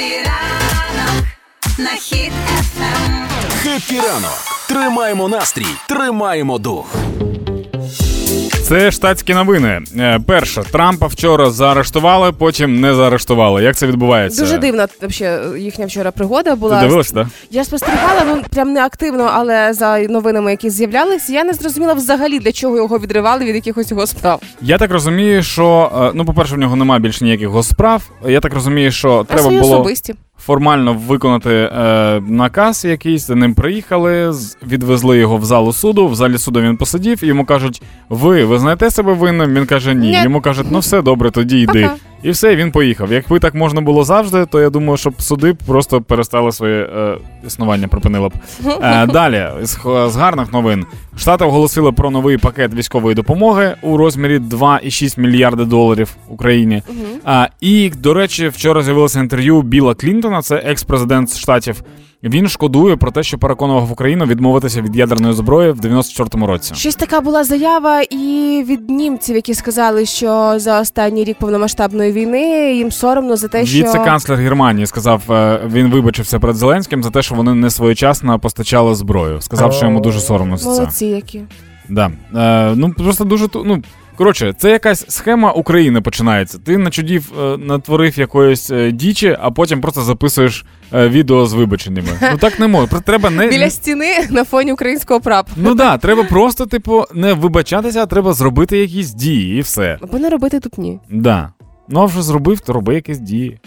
Епіранок на ранок! Тримаємо настрій, тримаємо дух. Це штатські новини. Е, Перше, Трампа вчора заарештували, потім не заарештували. Як це відбувається? Дуже дивна вообще, їхня вчора пригода Ти була. дивилася, так? Я спостерігала, ну прям не активно, але за новинами, які з'являлися, я не зрозуміла взагалі, для чого його відривали від якихось його справ. Я так розумію, що е, ну, по-перше, в нього немає більше ніяких госправ. Я так розумію, що А треба свої було особисті. Формально виконати е, наказ якийсь, за ним приїхали, відвезли його в залу суду. В залі суду він посидів, йому кажуть: ви визнаєте себе винним? Він каже, ні. Ні. Йому кажуть, ну все добре, тоді йди. Ага. І все, він поїхав. Якби так можна було завжди, то я думаю, щоб суди просто перестали своє е, існування, припинили б. Е, далі, з, з гарних новин. Штати оголосили про новий пакет військової допомоги у розмірі 2,6 мільярди доларів Україні. Е, і, до речі, вчора з'явилося інтерв'ю Біла Клінтона, це екс-президент штатів. Він шкодує про те, що переконував Україну відмовитися від ядерної зброї в 94-му році. Щось така була заява і від німців, які сказали, що за останній рік повномасштабної війни їм соромно за те, що Віце-канцлер Германії сказав, е, він вибачився перед Зеленським за те, що вони не своєчасно постачали зброю. Сказав, що йому дуже соромно за це. молодці, які Да. Е, ну просто дуже ну. Коротше, це якась схема України починається. Ти начудів, е, натворив якоїсь е, дічі, а потім просто записуєш е, відео з вибаченнями. Ну так не можна. Треба не біля стіни на фоні українського прапора. ну да, треба просто, типу, не вибачатися, а треба зробити якісь дії, і все. Або не робити тут ні. Да. Ну а вже зробив, то роби якісь дії.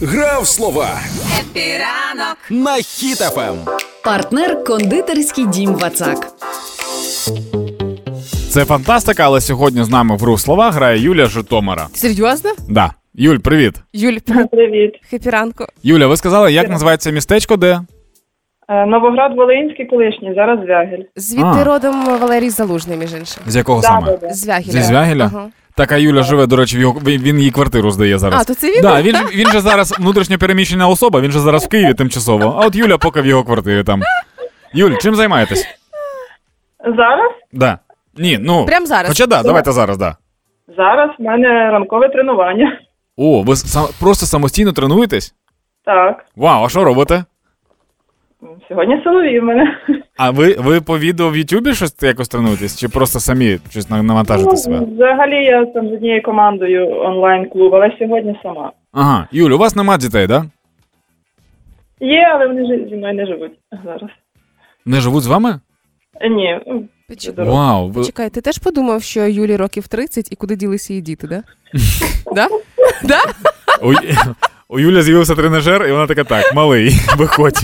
Грав слова Happy ранок на Хіт FM. Партнер кондитерський дім Вацак. Це фантастика, але сьогодні з нами в рух слова грає Юля Житомира. Серйозно? Да. Юль, привіт. Юль, Привіт. happy ранку. Юля, ви сказали, як називається містечко, де? Е, Новоград Волинський колишній, зараз Звягель. Звідти А. родом Валерій Залужний, між іншим. З якого Да, саме? да, да. З Звягіля. Зі Звягіля? Ага. Така Юля живе, до речі, в його він, він їй квартиру здає зараз. А, то це він? Да, він, же- він же зараз внутрішньо переміщена особа, він же зараз в Києві тимчасово. А от Юля поки в його квартирі там. Юль, чим займаєтесь? Зараз? Да. Ні, ну. Прям зараз. Хоча да, давайте зараз, да. Зараз в мене ранкове тренування. О, ви сам, просто самостійно тренуєтесь? Так. Вау, а що робите? Сьогодні силові в мене. А ви, ви по відео в Ютубі щось якось тренуєтесь? Чи просто самі щось на- навантажите себе? Ну, взагалі я там з однією командою онлайн-клуб, але сьогодні сама. Ага, Юль, у вас нема дітей, да? Є, але вони жи- зі мною не живуть зараз. Не живуть з вами? Ні, ну, Вау, ви... Чекай, ти теж подумав, що Юлі років 30 і куди ділися її діти, да? Да? Да? У, у Юлі з'явився тренажер, і вона така, так, малий, виходь.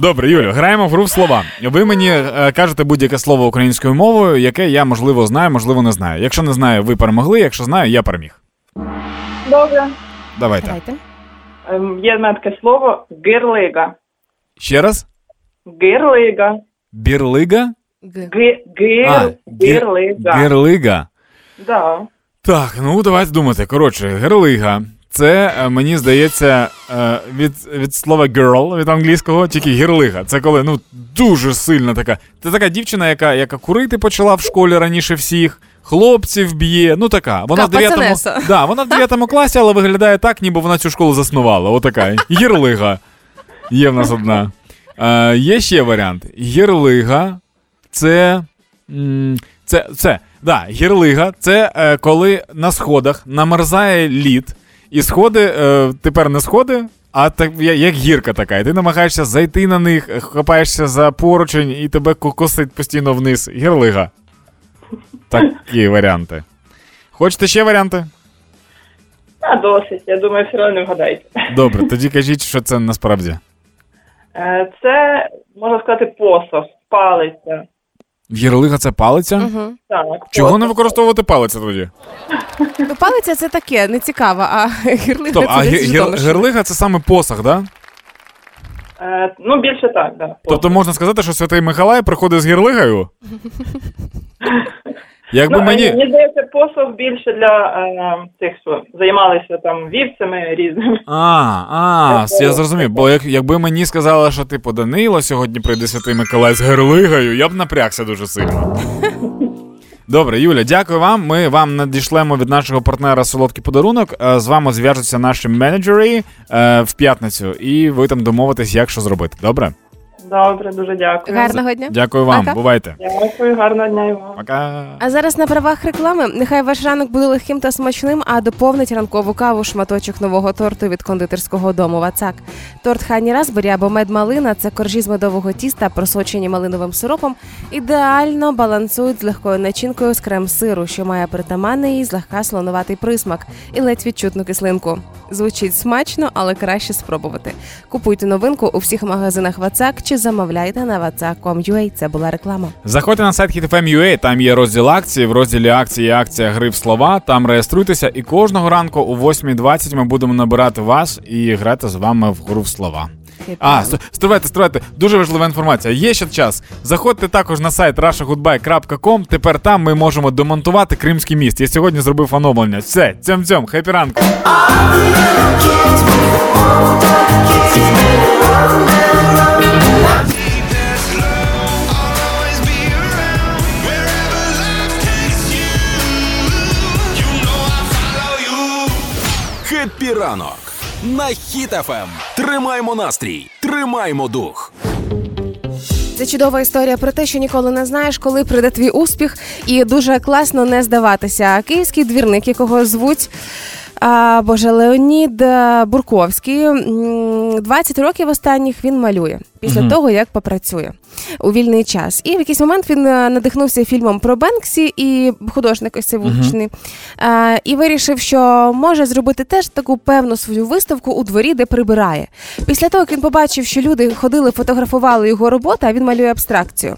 Добре, Юлю, граємо в гру в слова. Ви мені е, кажете будь-яке слово українською мовою, яке я, можливо, знаю, можливо, не знаю. Якщо не знаю, ви перемогли, якщо знаю, я переміг. добре. Давайте. Давайте. Ем, Є таке слово гирлига. Ще раз. Гирлига. Бірлига? Г. Ги- А. Герлига. Да. Так, ну давайте думати. Коротше, герлига. Це е, мені здається е, від, від слова girl від англійського, тільки гірлига. Це коли ну дуже сильна така. Це така дівчина, яка, яка курити почала в школі раніше всіх, хлопців б'є. Ну така. Вона в 9 да, вона в 9 класі, але виглядає так, ніби вона цю школу заснувала. Отака. Гірлига. Є в нас одна. Е, є ще варіант. Гірлига це. Це, це, да, гірлига це е, коли на сходах намерзає лід, і сходи е, тепер не сходи, а так, як гірка така. І ти намагаєшся зайти на них, е, хапаєшся за поручень і тебе ко- косить постійно вниз. Гірлига. Такі варіанти. Хочете ще варіанти? А досить. Я думаю, все одно не вгадаєте. Добре, тоді кажіть, що це насправді. Е, Це, можна сказати, посох, палиця. Гірлига це палиця? Угу. Так, Чого посох. не використовувати палиця тоді? Ну, палиця це таке, не цікаво, а гірлига Стоп, це гі- десь гір- Житомирщина. гірлига це саме посох, да? Е, Ну, більше так, да. Тобто можна сказати, що святий Миколай приходить з гірлигою? Якби Ну, мені. мені... здається, посох більше для е, тих, що займалися там вівцями різними. А, а, я зрозумів. Бо як, якби мені сказали, що типу Данило сьогодні прийде святий Миколай з герлигою, я б напрягся дуже сильно. Добре, Юля, дякую вам. Ми вам надішлемо від нашого партнера солодкий подарунок. Е, З вами зв'яжуться наші менеджери е, в п'ятницю, і ви там домовитесь, як що зробити. Добре? Добре, дуже дякую. Гарного дня. Дякую вам. Пока. Бувайте. Дякую, гарного дня і вам. Пока. А зараз на правах реклами нехай ваш ранок буде легким та смачним, а доповнить ранкову каву шматочок нового торту від кондитерського дому Вацак. Торт Хані Разбері або мед малина це коржі з медового тіста, просочені малиновим сиропом, ідеально балансують з легкою начинкою з крем-сиру, що має притаманний і злегка слонуватий присмак і ледь відчутну кислинку. Звучить смачно, але краще спробувати. Купуйте новинку у всіх магазинах Вацак чи замовляйте на vatsak.com.ua. Це була реклама. Заходьте на сайт HitFM.ua, там є розділ акції. В розділі акції є акція гри в слова. Там реєструйтеся, і кожного ранку о 8.20 ми будемо набирати вас і грати з вами в гру в слова. А, ст- стривайте, стривайте, дуже важлива інформація. Є ще час. Заходьте також на сайт russiagoodbye.com. Тепер там ми можемо демонтувати Кримський міст. Я сьогодні зробив оновлення. Все, цьом цьом, хепі ранку. Happy ранок на Хіт FM. Тримаємо настрій, тримаємо дух. Це чудова історія про те, що ніколи не знаєш, коли прийде твій успіх, і дуже класно не здаватися. Київський двірник, якого звуть. А, Боже, Леонід Бурковський. м, 20 років останніх він малює після того, як попрацює у вільний час. І в якийсь момент він е, надихнувся фільмом про Бенксі і художник ось цей вуличний. А, і вирішив, що може зробити теж таку певну свою виставку у дворі, де прибирає. Після того, як він побачив, що люди ходили, фотографували його роботу, а він малює абстракцію.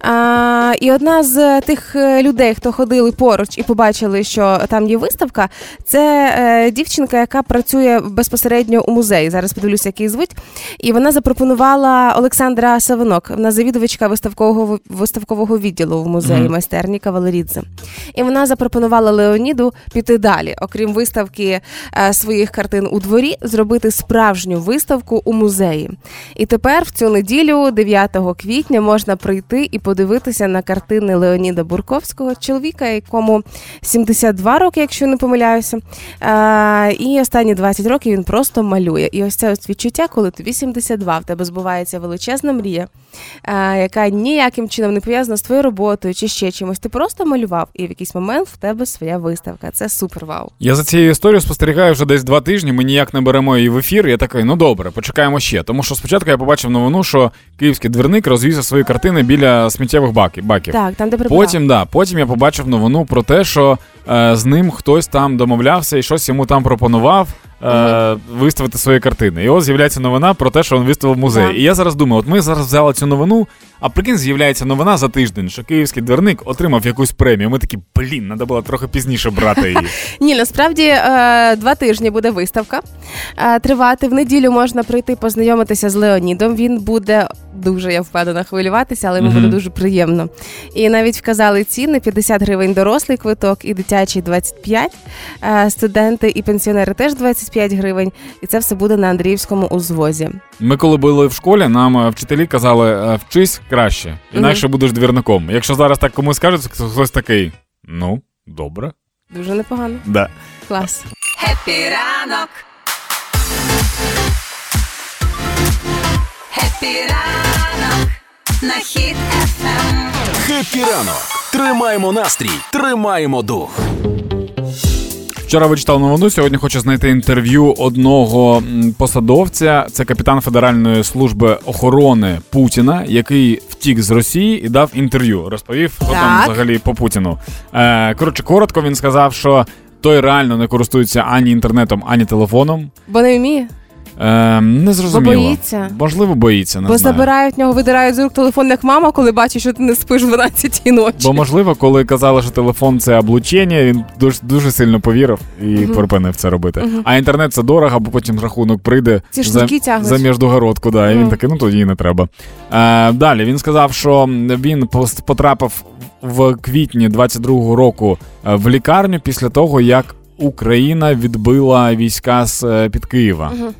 А, і одна з тих е, людей, хто ходили поруч і побачили, що там є виставка, це дівчинка, яка працює безпосередньо у музеї. Зараз подивлюся, як її звуть. І вона запропонувала Олександра Савинок, вона завідувачка виставкового виставкового відділу в музеї майстерні Кавалерідзе. І вона запропонувала Леоніду піти далі, окрім виставки е, своїх картин у дворі, зробити справжню виставку у музеї. І тепер в цю неділю, 9 квітня, можна прийти і подивитися на картини Леоніда Бурковського, чоловіка, якому 72 роки, якщо не помиляюся. Е, і останні 20 років він просто малює. І ось це ось відчуття, коли тобі 72, в тебе збувається величезна мрія, яка ніяким чином не пов'язана з твоєю роботою чи ще чимось. Ти просто малював, і в якийсь момент в тебе своя виставка. Це супер вау. Я за цією історією спостерігаю вже десь два тижні. Ми ніяк не беремо її в ефір. Я такий, ну добре, почекаємо ще. Тому що спочатку я побачив новину, що київський двірник розвісив свої картини біля сміттєвих баків. баків. Так, там де прибирав. Потім, да, потім я побачив новину про те, що е, з ним хтось там домовлявся і щось йому там пропонував. Е, виставити свої картини. І ось з'являється новина про те, що він виставив музей. І я зараз думаю, от ми зараз взяли цю новину, а прикинь, з'являється новина за тиждень, що київський двірник отримав якусь премію. Ми такі, блін, треба було трохи пізніше брати її. Ні, насправді е, два тижні буде виставка е, тривати. В неділю можна прийти познайомитися з Леонідом. Він буде дуже, я впевнена, хвилюватися, але йому буде дуже приємно. І навіть вказали ціни: 50 гривень дорослий квиток і дитячий 25, е, студенти і пенсіонери теж 25 гривень. І це все буде на Андріївському узвозі. Ми коли були в школі, нам е, вчителі казали, е, вчись краще, інакше будеш двірником. Якщо зараз так комусь скажуть, то хтось такий. Ну, добре. Дуже непогано. Да. Клас. Хеппі ранок. Хеппі ранок. На Хіт FM. Хеппі ранок. Тримаємо настрій, тримаємо дух. Вчора вичитав новину. Сьогодні хочу знайти інтерв'ю одного посадовця. Це капітан Федеральної служби охорони Путіна, який втік з Росії і дав інтерв'ю. Розповів там взагалі по Путіну. Е, коротше, коротко він сказав, що той реально не користується ані інтернетом, ані телефоном. Бо не вміє, Е, не зрозуміло. Бо боїться. Можливо, боїться. Не бо знаю. забирають в нього, видирають з рук телефон, як мама, коли бачить, що ти не спиш в 12 ночі. Бо можливо, коли казали, що телефон це облучення, він дуже дуже сильно повірив і припинив це робити. А інтернет це дорого, бо потім рахунок прийде Ці за, за міждогородку. Да, і він такий, ну тоді не треба. Е, далі він сказав, що він потрапив в квітні 22-го року е, в лікарню після того, як Україна відбила війська з е, під Києва. Мгм.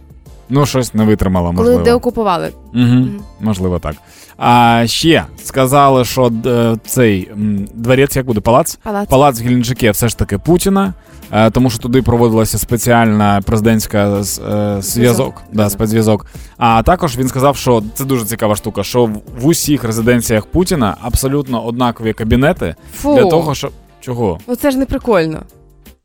Ну, щось не витримала, Коли деокупували. Угу, можливо, так. А ще сказали, що е, цей дворець, як буде, палац? Палац. Палац в Геленджике все ж таки Путіна, е, тому що туди проводилася спеціальна президентська е, зв'язок, да, спецзв'язок. А також він сказав, що це дуже цікава штука, що в- в усіх резиденціях Путіна абсолютно однакові кабінети Фу. для того, щоб. Чого? Ну це ж не прикольно.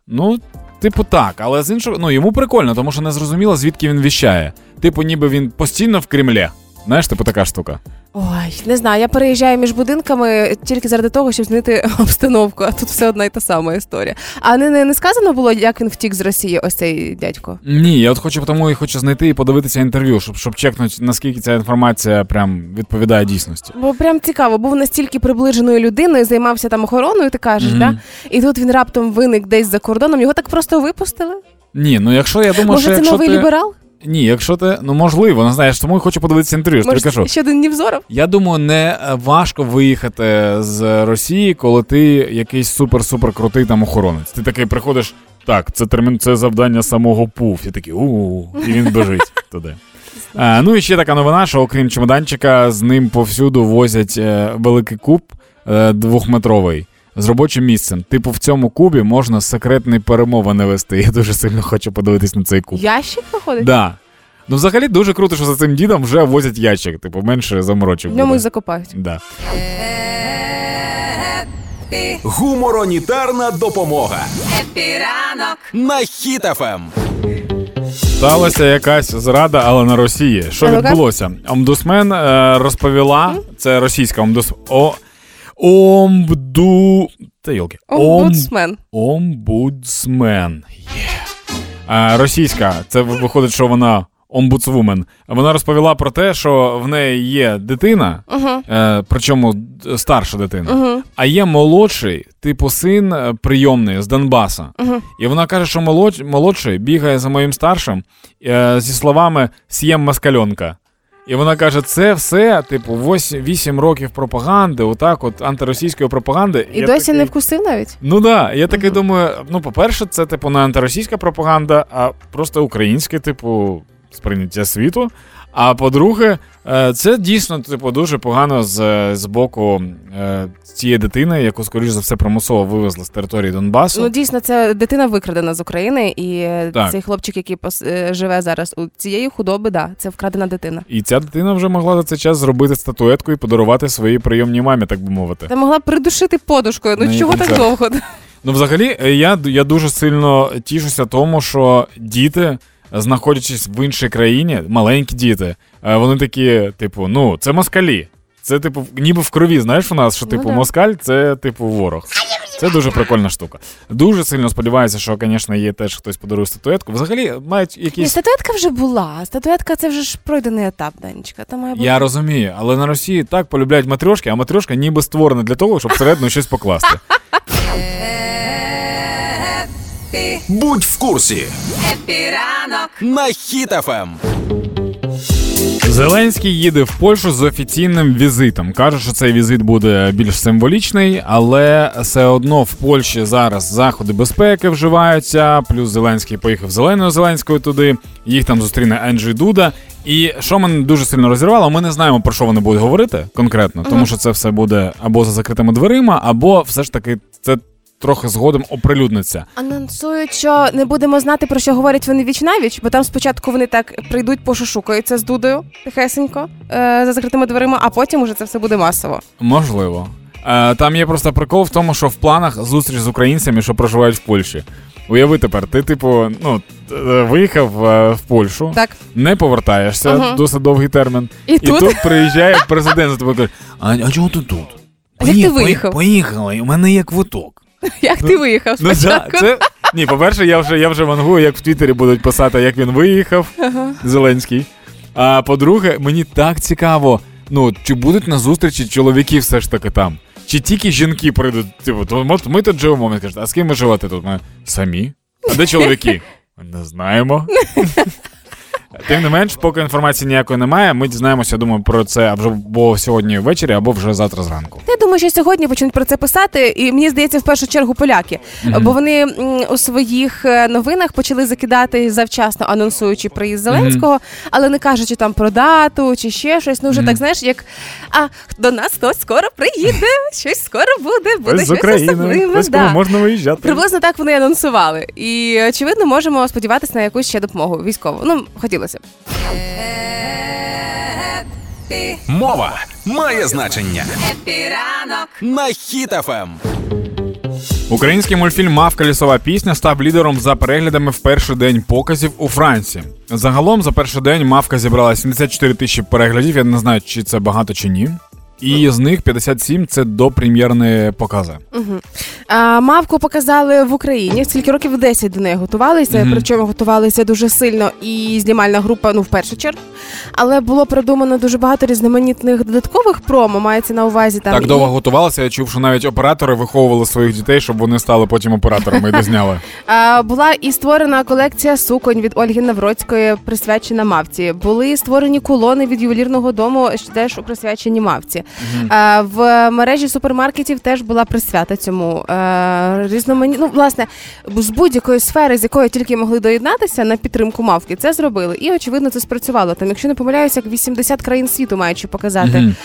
Ну, типу, так, але з іншого, ну йому прикольно, тому що не зрозуміло, звідки він віщає. Типу, ніби він постійно в Кремлі. Знаєш, типу така штука. Ой, не знаю, я переїжджаю між будинками тільки заради того, щоб змінити обстановку, а тут все одна і та сама історія. А не, не, не сказано було, як він втік з Росії, ось цей дядько. Ні, я от хочу тому і хочу знайти і подивитися інтерв'ю, щоб, щоб чекнути, наскільки ця інформація прям відповідає дійсності. Бо прям цікаво, був настільки приближеною людиною, займався там охороною, ти кажеш, Мгм. да? І тут він раптом виник десь за кордоном, його так просто випустили. Ні, ну якщо я думаю, Може, що це якщо новий ти... ліберал? Ні, якщо ти, ну можливо, не знаєш, тому хочу подивитися інтерв'ю. Ж тобі кажу. ще один Невзоров? Я думаю, не е, важко виїхати з Росії, коли ти якийсь супер-супер крутий там охоронець. Ти такий приходиш, так, це термін, це завдання самого ПУФ. І такий у і він біжить туди. А, ну і ще така новина, що окрім чемоданчика, з ним повсюду возять е, великий куб е, двохметровий. З робочим місцем. Типу, в цьому кубі можна секретні перемовини вести. Я дуже сильно хочу подивитись на цей куб. Ящик виходить? Да. Ну, взагалі дуже круто, що за цим дідом вже возять ящик, типу, менше заморочок. В ньому буде. закопають. Да. Гуморонітарна допомога Хеппі ранок. на Ем. Хіт FM. Сталася якась зрада, але на Росії. Що відбулося? Омбудсмен е, розповіла, це російська омбудс... О... Омбду... Та йолки. Омбудсмен. Омбудсмен. Російська, це виходить, що вона омбудсвумен. Вона розповіла про те, що в неї є дитина, Угу. е, причому старша дитина. Угу. А є молодший, типу син е, прийомний з Донбаса. Угу. І вона каже, що молодший бігає за моїм старшим е, зі словами «С'єм москальонка». І вона каже, це все, типу, 8, років пропаганди, отак, от антиросійської пропаганди. І Я досі такий, не вкусив навіть? Ну да, я такий думаю, ну, по-перше, це, типу, не антиросійська пропаганда, а просто українське, типу, сприйняття світу. А по-друге, е, це дійсно, типу, дуже погано з, з боку е, цієї дитини, яку, скоріш за все, примусово вивезли з території Донбасу. Ну дійсно, це дитина викрадена з України, і Так. цей хлопчик, який пос- е, живе зараз у цієї худоби, да, це вкрадена дитина. І ця дитина вже могла за цей час зробити статуетку і подарувати своїй прийомній мамі, так би мовити. Та могла придушити подушкою. Ну На чого так довго? Ну, взагалі, я, я дуже сильно тішуся тому, що діти, знаходячись в іншій країні, маленькі діти, е, вони такі, типу, ну, це москалі. Це, типу, ніби в крові, знаєш, у нас, що, Ну типу, москаль це, типу, ворог. Це дуже прикольна штука. Дуже сильно сподіваюся, що, звісно, є теж хтось подарує статуетку. Взагалі, мають Ні, якісь. статуетка вже була. Статуетка це вже ж пройдений етап, Данечка. Там має бути. Я розумію, але на Росії так полюбляють матрьошки, а матрьошка ніби створена для того, щоб всередину щось покласти. Епі, Будь в курсі Хеппі ранок. на Ем. Хіт FM. Зеленський їде в Польщу з офіційним візитом. Каже, що цей візит буде більш символічний, але все одно в Польщі зараз заходи безпеки вживаються. Плюс Зеленський поїхав зеленою Зеленською туди. Їх там зустріне Енджі Дуда. І що мене дуже сильно розірвало, ми не знаємо про що вони будуть говорити конкретно, тому що це все буде або за закритими дверима, або все ж таки це трохи згодом оприлюдниться. Анонсують, що не будемо знати, про що говорять вони віч навіч, бо там спочатку вони так прийдуть, пошушукаються з дудою тихесенько е, за закритими дверима, а потім уже це все буде масово. Можливо. Е, там є просто прикол в тому, що в планах зустріч з українцями, що проживають в Польщі. Уяви тепер, ти, типу, ну, е, виїхав е, в Польщу, Так. не повертаєшся, Ага. досить довгий термін. І, І тут, тут приїжджає президент за тобою каже: А, а чого ти тут? А як ти Пої- виїхав? Поїхали, у мене є квиток. як ти виїхав Ну, спочатку? це, це... Ні, по-перше, я вже, я вже вангую, як в Твіттері будуть писати, як він виїхав, Зеленський. А по-друге, мені так цікаво, ну, чи будуть на зустрічі чоловіки все ж таки там? Чи тільки жінки прийдуть? Типу, то ми тут живемо, він каже, а з ким ви живете тут? Ми самі? А де чоловіки? Не знаємо. Тим не менш, поки інформації ніякої немає, ми дізнаємося, я думаю, про це або сьогодні ввечері, або вже завтра зранку. Я думаю, що сьогодні почнуть про це писати, і мені здається, в першу чергу поляки, бо вони у своїх е, новинах почали закидати завчасно анонсуючи приїзд Зеленського, але не кажучи там про дату чи ще щось. Ну вже так знаєш, як а до нас хтось скоро приїде, щось скоро буде, буде Ось щось особливе. да. можна виїжджати. Приблизно так вони анонсували. І очевидно, можемо сподіватися на якусь ще допомогу військову. Ну, хотілося Мова має значення. Хеппі ранок. На Ем. Хіт FM. Український мультфільм Мавка лісова пісня став лідером за переглядами в перший день показів у Франції. Загалом за перший день Мавка зібрала 74 тисячі переглядів. Я не знаю, чи це багато чи ні. І з них 57 – це допрем'єрні покази. А, мавку показали в Україні. Скільки років 10 до неї готувалися. Причому готувалися дуже сильно і знімальна група, ну в першу чергу. Але було придумано дуже багато різноманітних додаткових промо. Мається на увазі там так і- довго готувалися. Я чув, що навіть оператори виховували своїх дітей, щоб вони стали потім операторами і дозняли. А, була і створена колекція суконь від Ольги Навроцької, присвячена мавці. Були створені колони від ювелірного дому, що теж присвячені мавці. А, в мережі супермаркетів теж була присвята цьому. А, різномані... ну, власне, з будь-якої сфери, з якої тільки могли доєднатися на підтримку мавки, це зробили. І очевидно, це спрацювало. Там, якщо не помиляюся, як 80 країн світу маючи показати Мгм.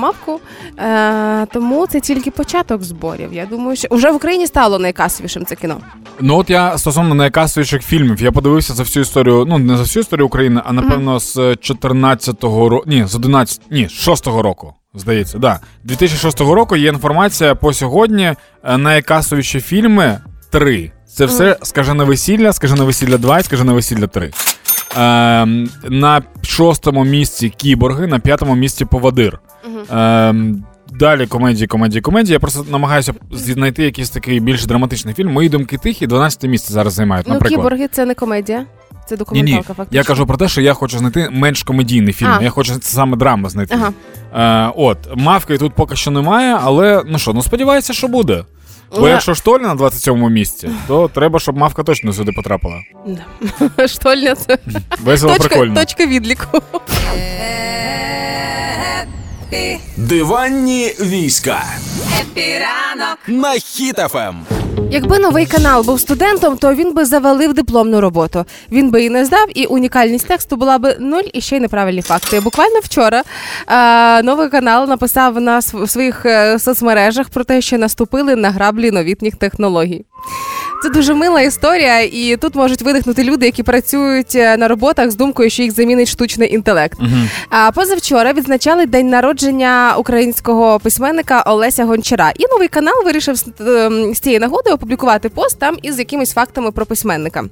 мавку. Е, тому це тільки початок зборів. Я думаю, що вже в Україні стало найкасовішим це кіно. Ну от я стосовно найкасовіших фільмів, я подивився за всю історію, ну не за всю історію України, а напевно з 14-го року, ні, з 11, ні, з 6-го року. Здається, да. 2006 року є інформація по сьогодні. е, Найкасовіші фільми три. Це все скажене весілля, скажене весілля 2 і скажене весілля 3. Ем, на шостому місці кіборги, на п'ятому місці повадир. Ем, далі комедії, комедії, комедії. Я просто намагаюся знайти якийсь такий більш драматичний фільм. Мої думки тихі, 12 місце зараз займають, Ну, наприклад. кіборги це не комедія, це документалка, ні. фактично. Я кажу про те, що я хочу знайти менш комедійний фільм. А. Я хочу саме драми знайти. Ага. Е, от, мавки тут поки що немає, але ну що, ну сподіваюся, що буде. Бо якщо штольня на 27-му місці, то треба, щоб мавка точно сюди потрапила. Штольня це Весело прикольно. точка відліку. Диванні війська. Хеппі ранок. На Ем. Хіт FM. Якби новий канал був студентом, то він би завалив дипломну роботу. Він би і не здав, і унікальність тексту була би нуль і ще й неправильні факти. Буквально вчора е, новий канал написав на в своїх е, соцмережах про те, що наступили на граблі новітніх технологій. Це дуже мила історія, і тут можуть видихнути люди, які працюють е, на роботах з думкою, що їх замінить штучний інтелект. А позавчора відзначали день народження українського письменника Олеся Гончара. І новий канал вирішив з цієї нагоди опублікувати пост там із якимись фактами про письменника.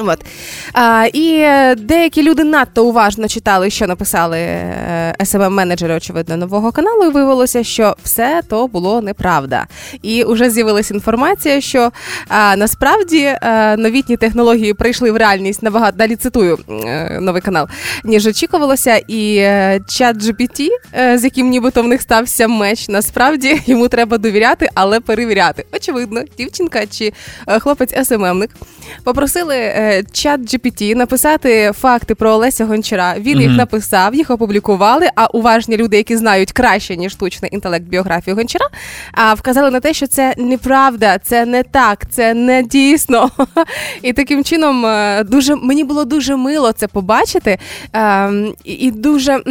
От. А, і деякі люди надто уважно читали, що написали е, SMM-менеджери, очевидно, нового каналу, і виявилося, що все то було неправда. І вже з'явилася інформація, що а, насправді е, новітні технології прийшли в реальність набагато далі цитую е, новий канал, ніж очікувалося. І чат GPT, з яким нібито в них стався меч, насправді йому треба довіряти, але перевіряти. Очевидно, дівчинка чи хлопець СММник попросили чат GPT написати факти про Олеся Гончара. Він їх написав, їх опублікували. А уважні люди, які знають краще ніж штучний інтелект біографію Гончара, а вказали на те, що це неправда, це не так, це не дійсно. І таким чином е, дуже мені було дуже мило це побачити. Ем, і дуже.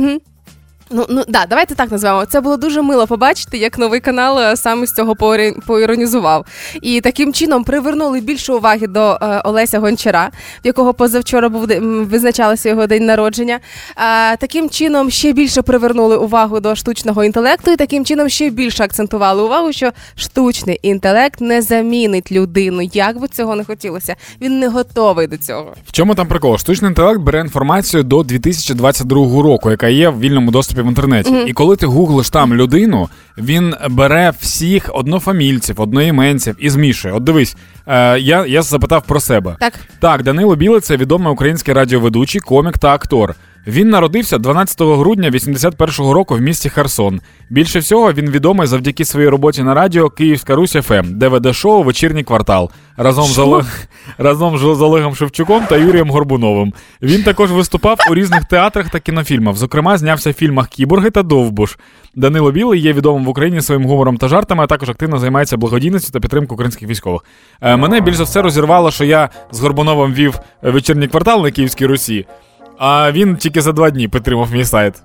Ну, ну да, давайте так назвемо. Це було дуже мило побачити, як новий канал е, саме з цього поіронізував. І таким чином привернули більше уваги до е, Олеся Гончара, в якого позавчора був визначалося його день народження. А, таким чином ще більше привернули увагу до штучного інтелекту, і таким чином ще більше акцентували увагу, що штучний інтелект не замінить людину. Як би цього не хотілося, він не готовий до цього. В чому там прикол? Штучний інтелект бере інформацію до 2022 року, яка є в вільному доступі в інтернеті. І коли ти гуглиш там людину, він бере всіх однофамільців, одноіменців і змішує. От дивись, е, я, я запитав про себе. Так. Так, Данило Білий це відомий український радіоведучий, комік та актор. Він народився 12 грудня 81-го року в місті Херсон. Більше всього він відомий завдяки своїй роботі на радіо Київська Русь ФМ, де веде шоу Вечірній квартал разом з, Олег... разом з Олегом Шевчуком та Юрієм Горбуновим. Він також виступав у різних театрах та кінофільмах. Зокрема, знявся в фільмах Кіборги та Довбуш. Данило Білий є відомим в Україні своїм гумором та жартами, а також активно займається благодійністю та підтримкою українських військових. Е, мене більш за все розірвало, що я з Горбуновим вів вечірній квартал на Київській Русі, а він тільки за два дні підтримав мій сайт.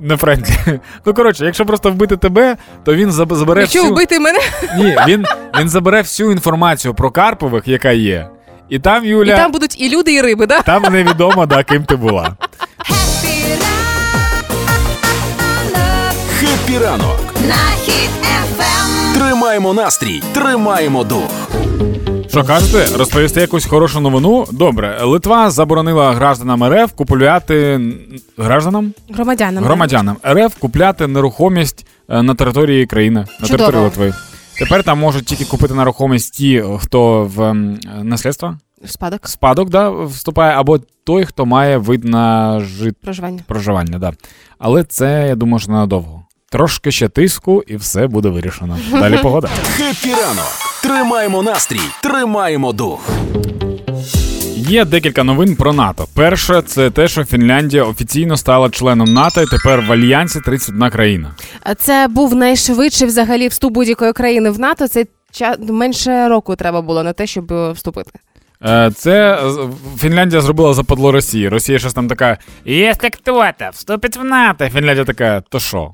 Не Френдлі. Ну, коротше, якщо просто вбити тебе, то він забере Якщо всю... вбити мене, Ні, він, він забере всю інформацію про Карпових, яка є. І там, Юля, там там, будуть і люди, і риби, да? невідомо, да, ким ти була. Хеппі ранок. На хід ефем. Тримаємо настрій, тримаємо дух. Що кажете, розповісти якусь хорошу новину? Добре, Литва заборонила гражданам РФ купувати гражданам? Громадянам. Громадянам РФ купляти нерухомість е, на території країни, на Чудово. території Литви. Тепер там можуть тільки купити нерухомість ті, хто в наслідство, Спадок спадок да, вступає, або той, хто має вид на жит... проживання. проживання. Да. Але це, я думаю, що ненадовго. Трошки ще тиску, і все буде вирішено. Далі погода. Хеппі ранок. Тримаємо настрій, тримаємо дух. Є декілька новин про НАТО. Перше, це те, що Фінляндія офіційно стала членом НАТО і тепер в альянсі 31 країна. А Це був найшвидший взагалі вступ будь-якої країни в НАТО. Це ча- менше року треба було на те, щоб е, вступити. Е, Це Фінляндія зробила западло Росії. Росія щось там така: якщо хто-то вступить в НАТО. Фінляндія така, то що?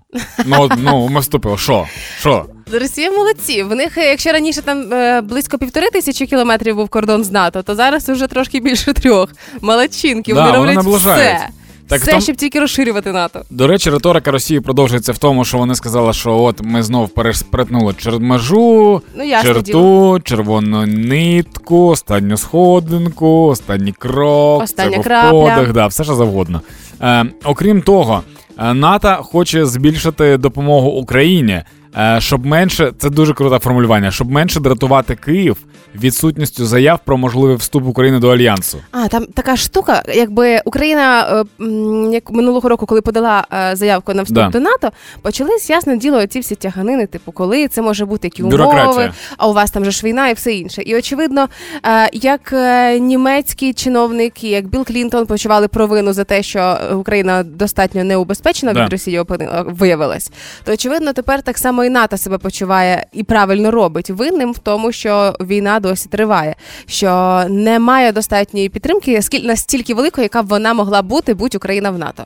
Ну, ну ми вступили. Що? Що? Росія молодці. В них, е, якщо раніше там е, близько півтори тисячі кілометрів був кордон з НАТО, то зараз вже трошки більше трьох. Молодчинки, вони роблять вони все. Так в все, том- щоб тільки розширювати НАТО. До речі, риторика Росії продовжується в тому, що вони сказали, що от ми знов перетнули чер- межу, Ну, ясно черту, червону нитку, останню сходинку, останній крок, Остання це був крапля. подих, да, все що завгодно. Е, окрім того, е, НАТО хоче збільшити допомогу Україні, е, щоб менше, це дуже круте формулювання, щоб менше дратувати Київ відсутністю заяв про можливий вступ України до альянсу. А там така штука, якби Україна е, як минулого року, коли подала е, заявку на вступ Да. до НАТО, почались ясне діло ці всі тяганини, типу, коли це може бути які умови, Бюрократія. а у вас там же ж війна і все інше. І очевидно, е, як німецькі чиновники, як Білл Клінтон почували провину за те, що Україна достатньо неубезпечена Да. від Росії виявилась, то очевидно, тепер так само і НАТО себе почуває і правильно робить винним в тому, що війна досі триває, що немає достатньої підтримки, скіль- настільки великої, яка б вона могла бути, будь Україна в НАТО.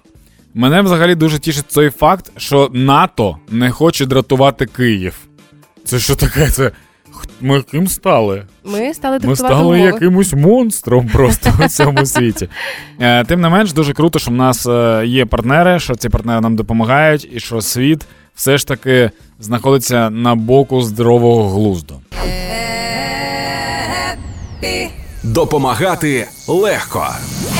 Мене взагалі дуже тішить той факт, що НАТО не хоче дратувати Київ. Це що таке? Це ми ким стали? Ми стали Ми стали умови. якимось монстром просто у цьому світі. Е, Тим не менш, дуже круто, що в нас е, є партнери, що ці партнери нам допомагають, і що світ все ж таки знаходиться на боку здорового глузду. Епі, Допомагати легко.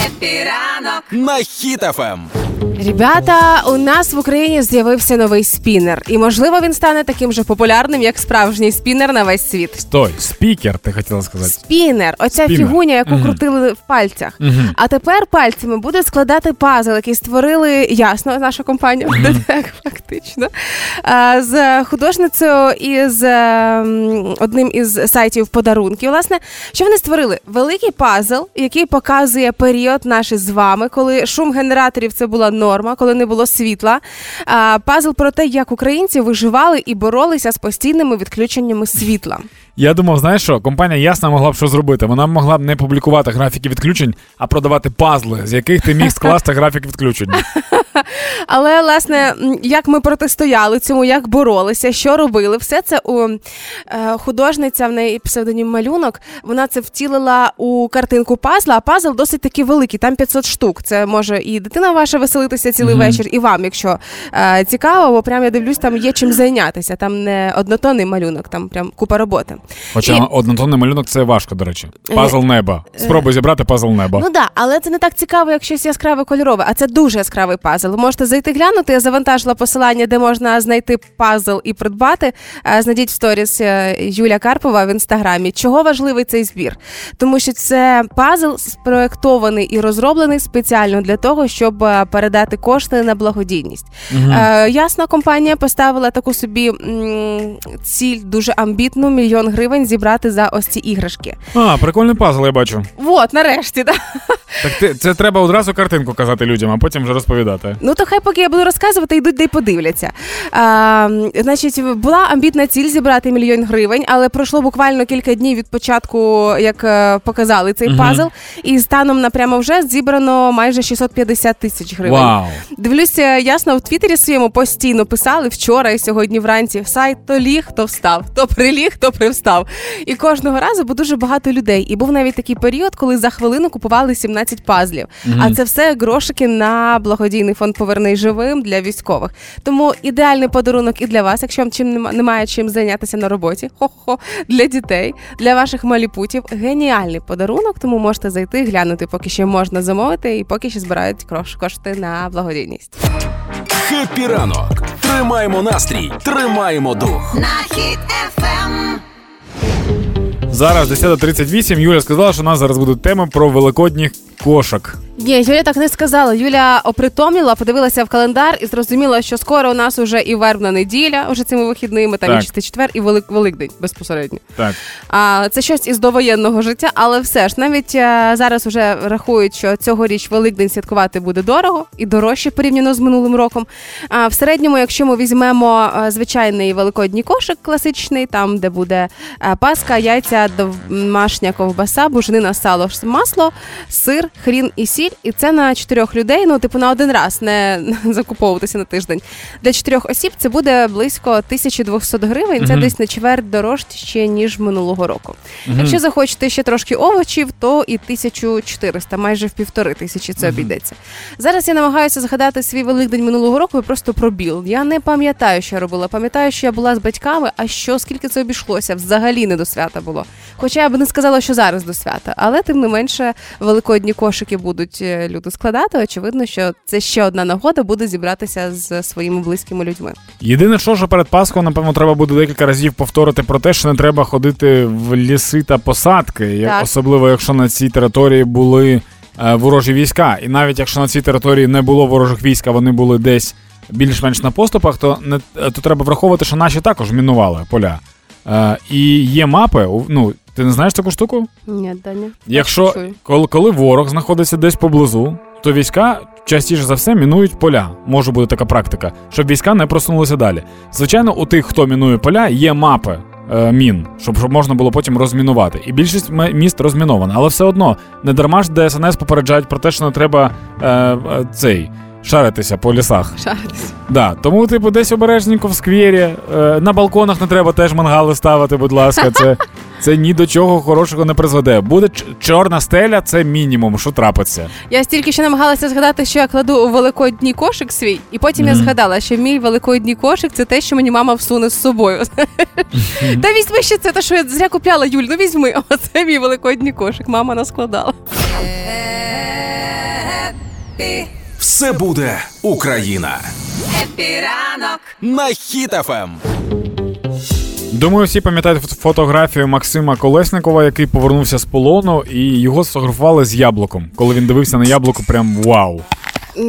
Хеппі ранок. На Ем. Хіт FM. Ребята, у нас в Україні з'явився новий спінер, і можливо він стане таким же популярним, як справжній спінер на весь світ. Стой, спікер, ти хотіла сказати. Спінер, оця Спінер. фігуня, яку Мгм. крутили в пальцях. Мгм. А тепер пальцями будуть складати пазл, який створили Yasno наша компанія ДТЕК, фактично. А, з художницею і з ем, одним із сайтів подарунків. Власне, що вони створили? Великий пазл, який показує період наш з вами, коли шум генераторів це була норма, коли не було світла. Пазл про те, як українці виживали і боролися з постійними відключеннями світла. Я думав, знаєш що, компанія ясно могла б що зробити. Вона могла б не публікувати графіки відключень, а продавати пазли, з яких ти міг скласти графік відключень. Але власне, як ми протистояли цьому, як боролися, що робили, все це у е, художниця в неї псевдонім малюнок. Вона це втілила у картинку пазла. А пазл досить таки великий, там 500 штук. Це може і дитина ваша веселитися цілий Мгм. вечір, і вам, якщо е, цікаво, бо прям я дивлюсь, там є чим зайнятися. Там не однотонний малюнок, там прям купа роботи. Хоча І- однотонний малюнок це важко, до речі. Пазл неба. Спробуй зібрати пазл неба. Ну да, але це не так цікаво, як щось яскраве кольорове, а це дуже яскравий пазл. Ви можете зайти глянути. Я завантажила посилання, де можна знайти пазл і придбати. Е, Знайдіть в сторіс е, Юля Карпова в інстаграмі. Чого важливий цей збір? Тому що це пазл спроектований і розроблений спеціально для того, щоб е, передати кошти на благодійність. Е, ясна компанія поставила таку собі м, ціль дуже амбітну мільйон гривень зібрати за ось ці іграшки. А, прикольний пазл, я бачу. Вот, нарешті, да. Так ти, це треба одразу картинку казати людям, а потім вже розповідати. Ну то хай поки я буду розказувати, йдуть де й подивляться. А, значить, була амбітна ціль зібрати мільйон гривень, але пройшло буквально кілька днів від початку, як е, показали цей Мгм. пазл, і станом на прямо вже зібрано майже 650 тисяч гривень. Вау. Дивлюся, ясно, в Твіттері своєму постійно писали вчора і сьогодні вранці. Сайт то ліг, то встав, то приліг, то привстав. І кожного разу було дуже багато людей. І був навіть такий період, коли за хвилину купували 17 пазлів. А це все грошики на благодійний фонд Поверни живим для військових. Тому ідеальний подарунок і для вас, якщо вам чим нема- немає чим зайнятися на роботі. Хо-хо, для дітей, для ваших маліпутів. Геніальний подарунок, тому можете зайти, глянути, поки ще можна замовити, і поки ще збирають крош- кошти на благодійність. Хеппі ранок. Тримаємо настрій, тримаємо дух. На хід ефем. Зараз 10.38. Юля сказала, що у нас зараз будуть теми про великодніх кошок. Ні, Юля так не сказала. Юля опритомніла, подивилася в календар і зрозуміла, що скоро у нас уже і вербна неділя, уже цими вихідними, там Так. і чистий четвер, і Велик Великдень безпосередньо. Так. А це щось із довоєнного життя, але все ж навіть е, зараз вже рахують, що цьогоріч Великдень святкувати буде дорого і дорожче порівняно з минулим роком. А в середньому, якщо ми візьмемо е, звичайний великодній кошик класичний, там де буде е, паска, яйця, домашня ковбаса, буженина, сало, масло, сир, хрін і сіль. І це на чотирьох людей. Ну, типу, на один раз не закуповуватися на тиждень. Для чотирьох осіб це буде близько 1200 гривень. Це Мгм. десь на чверть дорожче ніж минулого року. Якщо захочете ще трошки овочів, то і 1400, майже в півтори тисячі це обійдеться. Зараз я намагаюся згадати свій великдень минулого року і просто пробіл. Я не пам'ятаю, що я робила. Пам'ятаю, що я була з батьками, а що скільки це обійшлося, взагалі не до свята було. Хоча я б не сказала, що зараз до свята, але тим не менше великодні кошики будуть е, люди складати. Очевидно, що це ще одна нагода буде зібратися з своїми близькими людьми. Єдине, що що перед Пасхою, напевно, треба буде декілька разів повторити про те, що не треба ходити в ліси та посадки, Так. особливо якщо на цій території були е, ворожі війська. І навіть якщо на цій території не було ворожих військ, а вони були десь більш-менш на поступах, то не е, то треба враховувати, що наші також мінували поля. І є мапи. Ну, ти не знаєш таку штуку? Ні, Даня. Якщо коли, коли ворог знаходиться десь поблизу, то війська частіше за все мінують поля. Може бути така практика, щоб війська не просунулися далі. Звичайно, у тих, хто мінує поля, є мапи. е, Мін, щоб, щоб можна було потім розмінувати. І більшість міст розмінована. Але все одно не дарма ж ДСНС попереджають про те, що не треба е, е, цей шаритися по лісах. Шаритись. Да, тому, типу, десь обережненько в сквері. Е, на балконах не треба теж мангали ставити, будь ласка. Це, це ні до чого хорошого не призведе. Буде чорна стеля, це мінімум, що трапиться. Я стільки ще намагалася згадати, що я кладу у великодній кошик свій, і потім я згадала, що мій великодній кошик це те, що мені мама всуне з собою. Та візьми ще це, те, що я зря купляла Юль. Ну візьми, оце мій великодній кошик. Мама наскладала. Епі, Все буде Україна. Хеппі ранок. На Ем. Хіт FM. Думаю, всі пам'ятають фото- фотографію Максима Колесникова, який повернувся з полону, і його сфотографували з яблуком. Коли він дивився на яблуко, прям вау.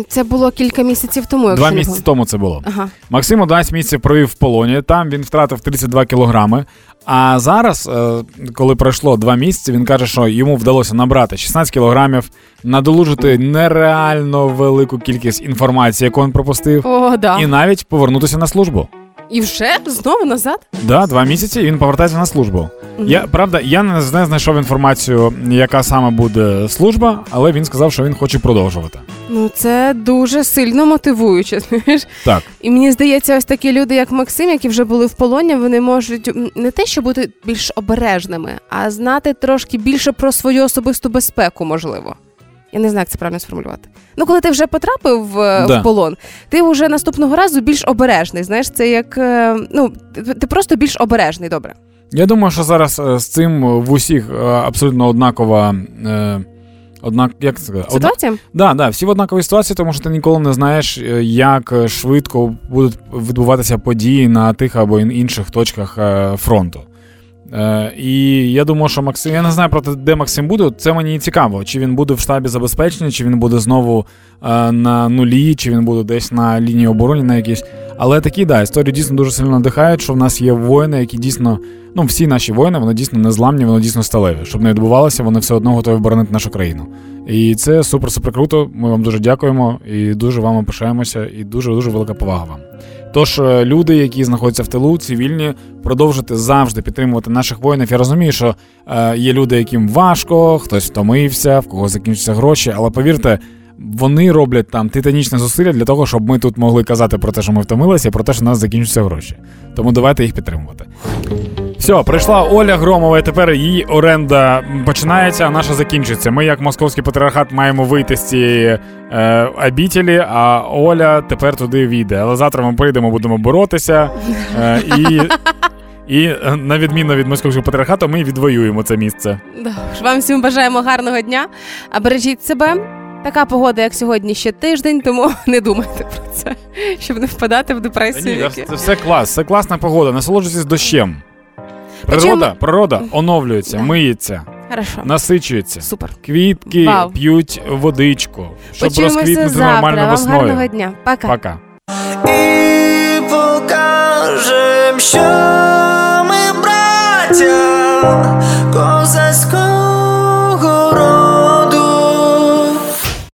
Це було кілька місяців тому. Два місяці тому це було. Ага. Максим 11 місяців провів в полоні. Там він втратив 32 кілограми. А зараз, е, коли пройшло два місяці, він каже, що йому вдалося набрати 16 кілограмів, надолужити нереально велику кількість інформації, яку він пропустив, О, да. і навіть повернутися на службу. І вже знову назад? Да, два місяці і він повертається на службу. Я правда, я не, не знайшов інформацію, яка саме буде служба, але він сказав, що він хоче продовжувати. Ну це дуже сильно мотивуюче. Знаєш? Так. І мені здається, ось такі люди, як Максим, які вже були в полоні, вони можуть м, не те, що бути більш обережними, а знати трошки більше про свою особисту безпеку, можливо. Я не знаю, як це правильно сформулювати. Ну, коли ти вже потрапив Да. в полон, ти вже наступного разу більш обережний. Знаєш, це як е, ну, ти, просто більш обережний, добре. Я думаю, що зараз е, з цим в усіх е, абсолютно однакова. Однак, як це сказати? Одна- Ситуація? Да, да, всі в однаковій ситуації, тому що ти ніколи не знаєш, як швидко будуть відбуватися події на тих або інших точках фронту. Е, і я думаю, що Максим, я не знаю про те, де Максим буде. Це мені цікаво. Чи він буде в штабі забезпечення, чи він буде знову е, на нулі, чи він буде десь на лінії оборони на якійсь. Але такі, да, історії дійсно дуже сильно надихають, що в нас є воїни, які дійсно, ну всі наші воїни, вони дійсно незламні, вони дійсно сталеві. Щоб не відбувалося, вони все одно готові боронити нашу країну. І це супер супер круто. Ми вам дуже дякуємо і дуже вам пишаємося, і дуже дуже велика повага вам. Тож, е, люди, які знаходяться в тилу, цивільні, продовжити завжди підтримувати наших воїнів. Я розумію, що е, є люди, яким важко, хтось втомився, в кого закінчаться гроші, але повірте. Вони роблять там титанічне зусилля для того, щоб ми тут могли казати про те, що ми втомилися, і про те, що у нас закінчаться гроші. Тому давайте їх підтримувати. Все, прийшла Оля Громова, і тепер її оренда починається, а наша закінчиться. Ми, як московський патріархат, маємо вийти з цієї е, обітелі, а Оля тепер туди війде. Але завтра ми прийдемо, будемо боротися. Е, і, і е, на відміну від московського патріархату, ми відвоюємо це місце. Да, Вам всім бажаємо гарного дня. А бережіть себе. Така погода, як сьогодні, ще тиждень, тому не думайте про це, щоб не впадати в Та депресію. ні, це все клас, це класна погода. Насолоджуйтесь дощем. Природа, природа оновлюється, Да. миється, Хорошо. насичується. Супер. Квітки Вау. п'ють водичку, щоб Почуємося розквітнути завтра. нормально Вам весною. гарного дня. Пока. Пока. і покажем, що ми браття козацького